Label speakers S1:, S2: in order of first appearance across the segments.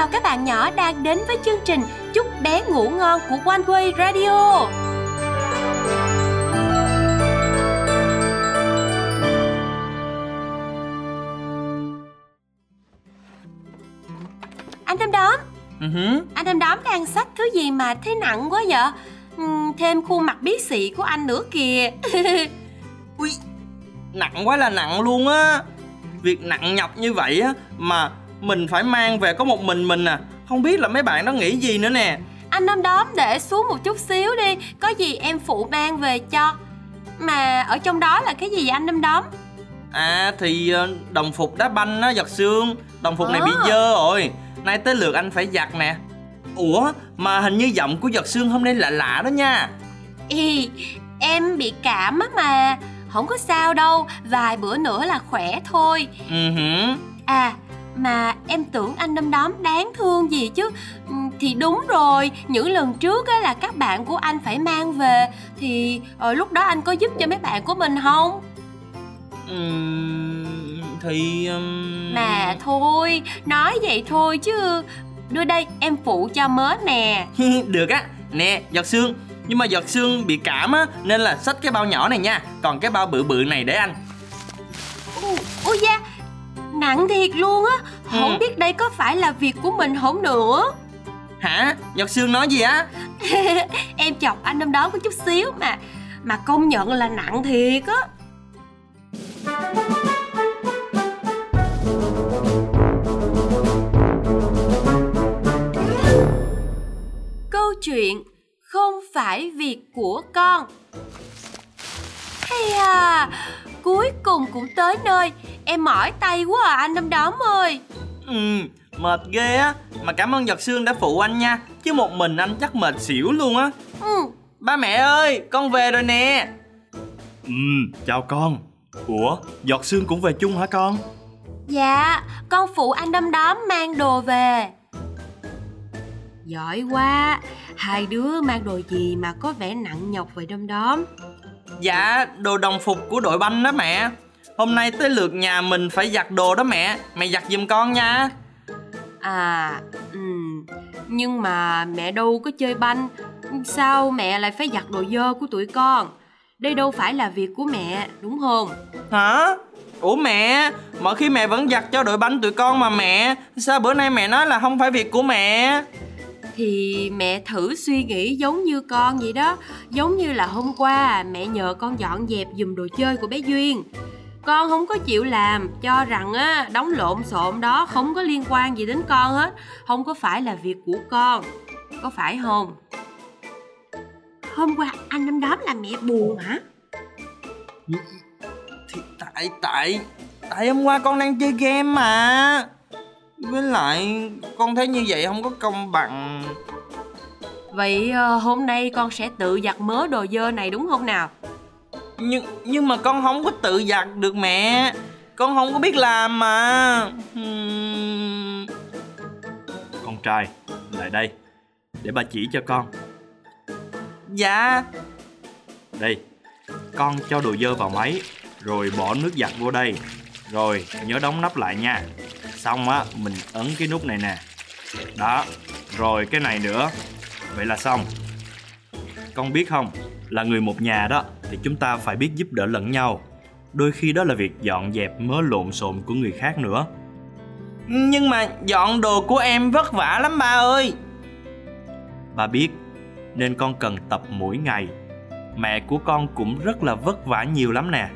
S1: chào các bạn nhỏ đang đến với chương trình Chúc bé ngủ ngon của One Way Radio. Anh Đom Đóm,
S2: uh
S1: anh Đom Đóm đang xách thứ gì mà thế nặng quá vậy? Ừm, thêm khuôn mặt bí xị của anh nữa kìa.
S2: Ui, nặng quá là nặng luôn á Việc nặng nhọc như vậy á Mà mình phải mang về có một mình mình à. Không biết là mấy bạn đó nghĩ gì nữa nè.
S1: Anh Đom Đóm để xuống một chút xíu đi, có gì em phụ mang về cho. Mà ở trong đó là cái gì vậy anh Đom Đóm?
S2: À thì ờ, đồng phục đá banh á giật xương. Đồng phục này bị dơ rồi. Nay tới lượt anh phải giặt nè. Ủa mà hình như giọng của giật xương hôm nay lạ lạ đó nha.
S1: Ý, em bị cảm á mà. Không có sao đâu Vài bữa nữa là khỏe thôi.
S2: Ừ hử.
S1: À mà em tưởng anh đom đóm đáng thương gì chứ? Ừ, Thì đúng rồi Những lần trước á là các bạn của anh phải mang về. Thì ờ, lúc đó anh có giúp cho mấy bạn của mình không?
S2: Ừm, Thì ừm,
S1: Mà thôi Nói vậy thôi chứ. Đưa đây em phụ cho mớ nè
S2: Được á. Nè giật xương Nhưng mà giật xương bị cảm á Nên là xách cái bao nhỏ này nha. Còn cái bao bự bự này để anh.
S1: Ui da Nặng thiệt luôn á. Không
S2: Ừ.
S1: biết đây có phải là việc của mình không nữa.
S2: Hả? Giật xương nói gì á?
S1: Em chọc anh năm đó có chút xíu mà Mà công nhận là nặng thiệt á. Câu chuyện không phải việc của con. Hay à Cuối cùng cũng tới nơi Em mỏi tay quá à anh Năm Đóm ơi
S2: Ừ Mệt ghê á Mà cảm ơn giật xương đã phụ anh nha Chứ một mình anh chắc mệt xỉu luôn á
S1: ừ,
S2: Ba mẹ ơi Con về rồi nè
S3: Ừ, chào con. Ủa, giọt xương cũng về chung hả con?
S1: Dạ, con phụ anh đom đóm mang đồ về. Giỏi quá, hai đứa mang đồ gì mà có vẻ nặng nhọc vậy đom đóm?
S2: Dạ đồ đồng phục của đội banh đó mẹ Hôm nay tới lượt nhà mình phải giặt đồ đó mẹ Mẹ giặt giùm con nha
S1: À, ừm, nhưng mà mẹ đâu có chơi banh, sao mẹ lại phải giặt đồ dơ của tụi con? Đây đâu phải là việc của mẹ, đúng không?
S2: Hả? Ủa mẹ Mọi khi mẹ vẫn giặt cho đội banh tụi con mà mẹ Sao bữa nay mẹ nói là không phải việc của mẹ
S1: Thì mẹ thử suy nghĩ giống như con vậy đó Giống như là hôm qua mẹ nhờ con dọn dẹp dùm đồ chơi của bé Duyên Con không có chịu làm Cho rằng á đóng lộn xộn đó không có liên quan gì đến con hết Không có phải là việc của con Có phải không? Hôm qua anh năm đóm là mẹ buồn hả?
S2: Thì tại tại Tại hôm qua con đang chơi game mà Với lại con thấy như vậy không có công bằng
S1: Vậy ờ, hôm nay con sẽ tự giặt mớ đồ dơ này đúng không nào?
S2: Nhưng nhưng mà con không có tự giặt được mẹ Con không có biết làm mà
S3: Con trai, lại đây. Để bà chỉ cho con.
S2: Dạ
S3: Đây, con cho đồ dơ vào máy, rồi bỏ nước giặt vô đây. Rồi, nhớ đóng nắp lại nha. Xong á, mình ấn cái nút này nè. Đó, rồi cái này nữa. Vậy là xong. Con biết không, là người một nhà đó, thì chúng ta phải biết giúp đỡ lẫn nhau. Đôi khi đó là việc dọn dẹp mớ lộn xộn của người khác nữa.
S2: Nhưng mà dọn đồ của em vất vả lắm ba ơi
S3: Bà biết nên con cần tập mỗi ngày. Mẹ của con cũng rất là vất vả nhiều lắm nè.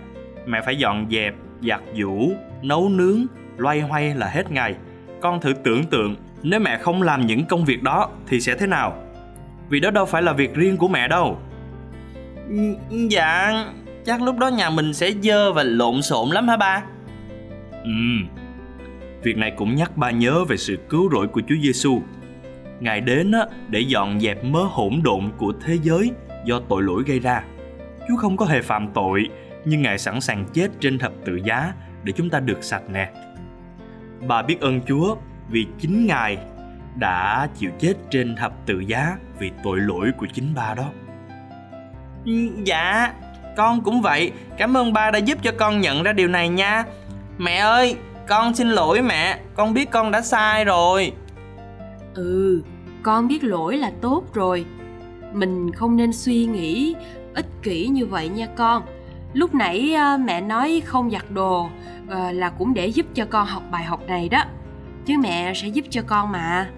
S3: Mẹ phải dọn dẹp, giặt giũ, nấu nướng, loay hoay là hết ngày. Con thử tưởng tượng nếu mẹ không làm những công việc đó thì sẽ thế nào? Vì đó đâu phải là việc riêng của mẹ đâu.
S2: Dạ Chắc lúc đó nhà mình sẽ dơ và lộn xộn lắm hả ba
S3: Ừ. Việc này cũng nhắc ba nhớ về sự cứu rỗi của Chúa Giêsu. Ngài đến á, để dọn dẹp mớ hỗn độn của thế giới do tội lỗi gây ra. Chúa không có hề phạm tội, nhưng Ngài sẵn sàng chết trên thập tự giá để chúng ta được sạch nè. Bà biết ơn Chúa vì chính Ngài đã chịu chết trên thập tự giá vì tội lỗi của chính ba đó.
S2: Dạ Con cũng vậy Cảm ơn ba đã giúp cho con nhận ra điều này nha Mẹ ơi Con xin lỗi mẹ Con biết con đã sai rồi
S1: Ừ, con biết lỗi là tốt rồi. Mình không nên suy nghĩ ích kỷ như vậy nha con. Lúc nãy à, mẹ nói không giặt đồ à, là cũng để giúp cho con học bài học này đó. Chứ mẹ sẽ giúp cho con mà.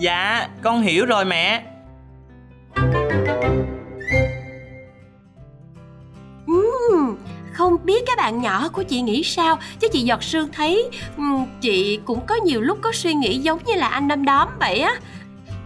S2: Dạ, con hiểu rồi mẹ.
S1: Uhm, không biết các bạn nhỏ của chị nghĩ sao chứ chị giọt sương thấy um, chị cũng có nhiều lúc có suy nghĩ giống như là anh đom đóm vậy á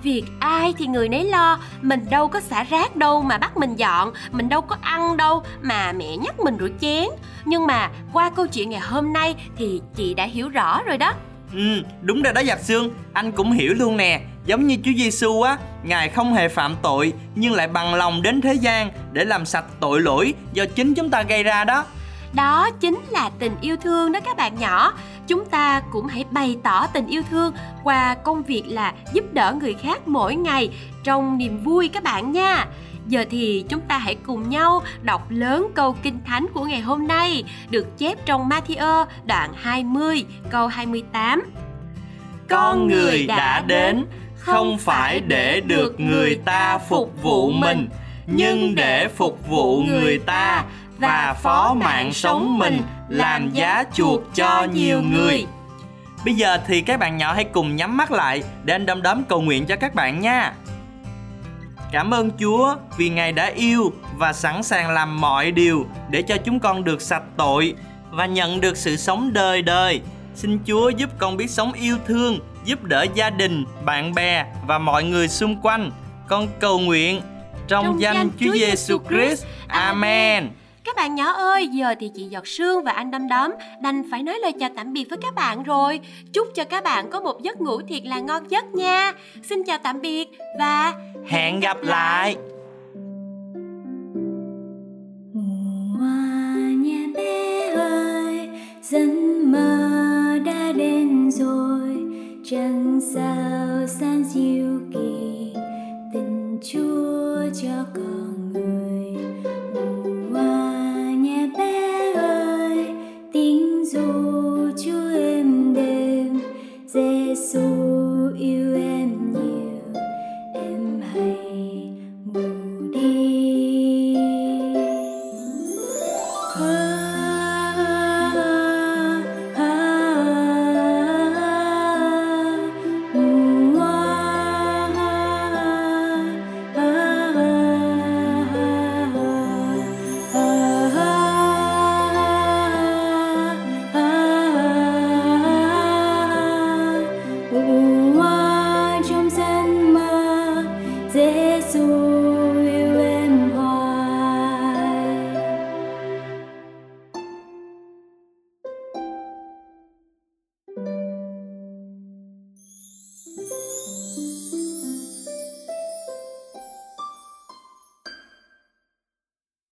S1: việc ai thì người nấy lo. Mình đâu có xả rác đâu mà bắt mình dọn. Mình đâu có ăn đâu mà mẹ nhắc mình rửa chén. Nhưng mà qua câu chuyện ngày hôm nay thì chị đã hiểu rõ rồi đó.
S2: Ừ, đúng rồi đó giặc xương Anh cũng hiểu luôn nè. Giống như Chúa Giêsu á Ngài không hề phạm tội Nhưng lại bằng lòng đến thế gian Để làm sạch tội lỗi Do chính chúng ta gây ra đó
S1: đó chính là tình yêu thương đó các bạn nhỏ chúng ta cũng hãy bày tỏ tình yêu thương qua công việc là giúp đỡ người khác mỗi ngày trong niềm vui các bạn nha Giờ thì chúng ta hãy cùng nhau đọc lớn câu kinh thánh của ngày hôm nay, được chép trong Matthew đoạn 20 câu 28.
S2: Con người đã đến, không phải để được người ta phục vụ mình, nhưng để phục vụ người ta và phó mạng sống mình làm giá chuộc cho nhiều người. Bây giờ thì các bạn nhỏ hãy cùng nhắm mắt lại để anh đom đóm cầu nguyện cho các bạn nha. Cảm ơn Chúa vì Ngài đã yêu và sẵn sàng làm mọi điều để cho chúng con được sạch tội và nhận được sự sống đời đời. Xin Chúa giúp con biết sống yêu thương, giúp đỡ gia đình, bạn bè và mọi người xung quanh. Con cầu nguyện trong, trong danh Chúa Giêsu Christ. Amen.
S1: Các bạn nhỏ ơi, giờ thì chị Giọt Sương và anh Đâm Đóm đành phải nói lời chào tạm biệt với các bạn rồi. Chúc cho các bạn có một giấc ngủ thiệt là ngon giấc nha. Xin chào tạm biệt và
S2: hẹn gặp lại.
S4: nhà bé ơi, giấc mơ đã đến rồi, chẳng sao san diệu kỳ tình Chúa cho con người.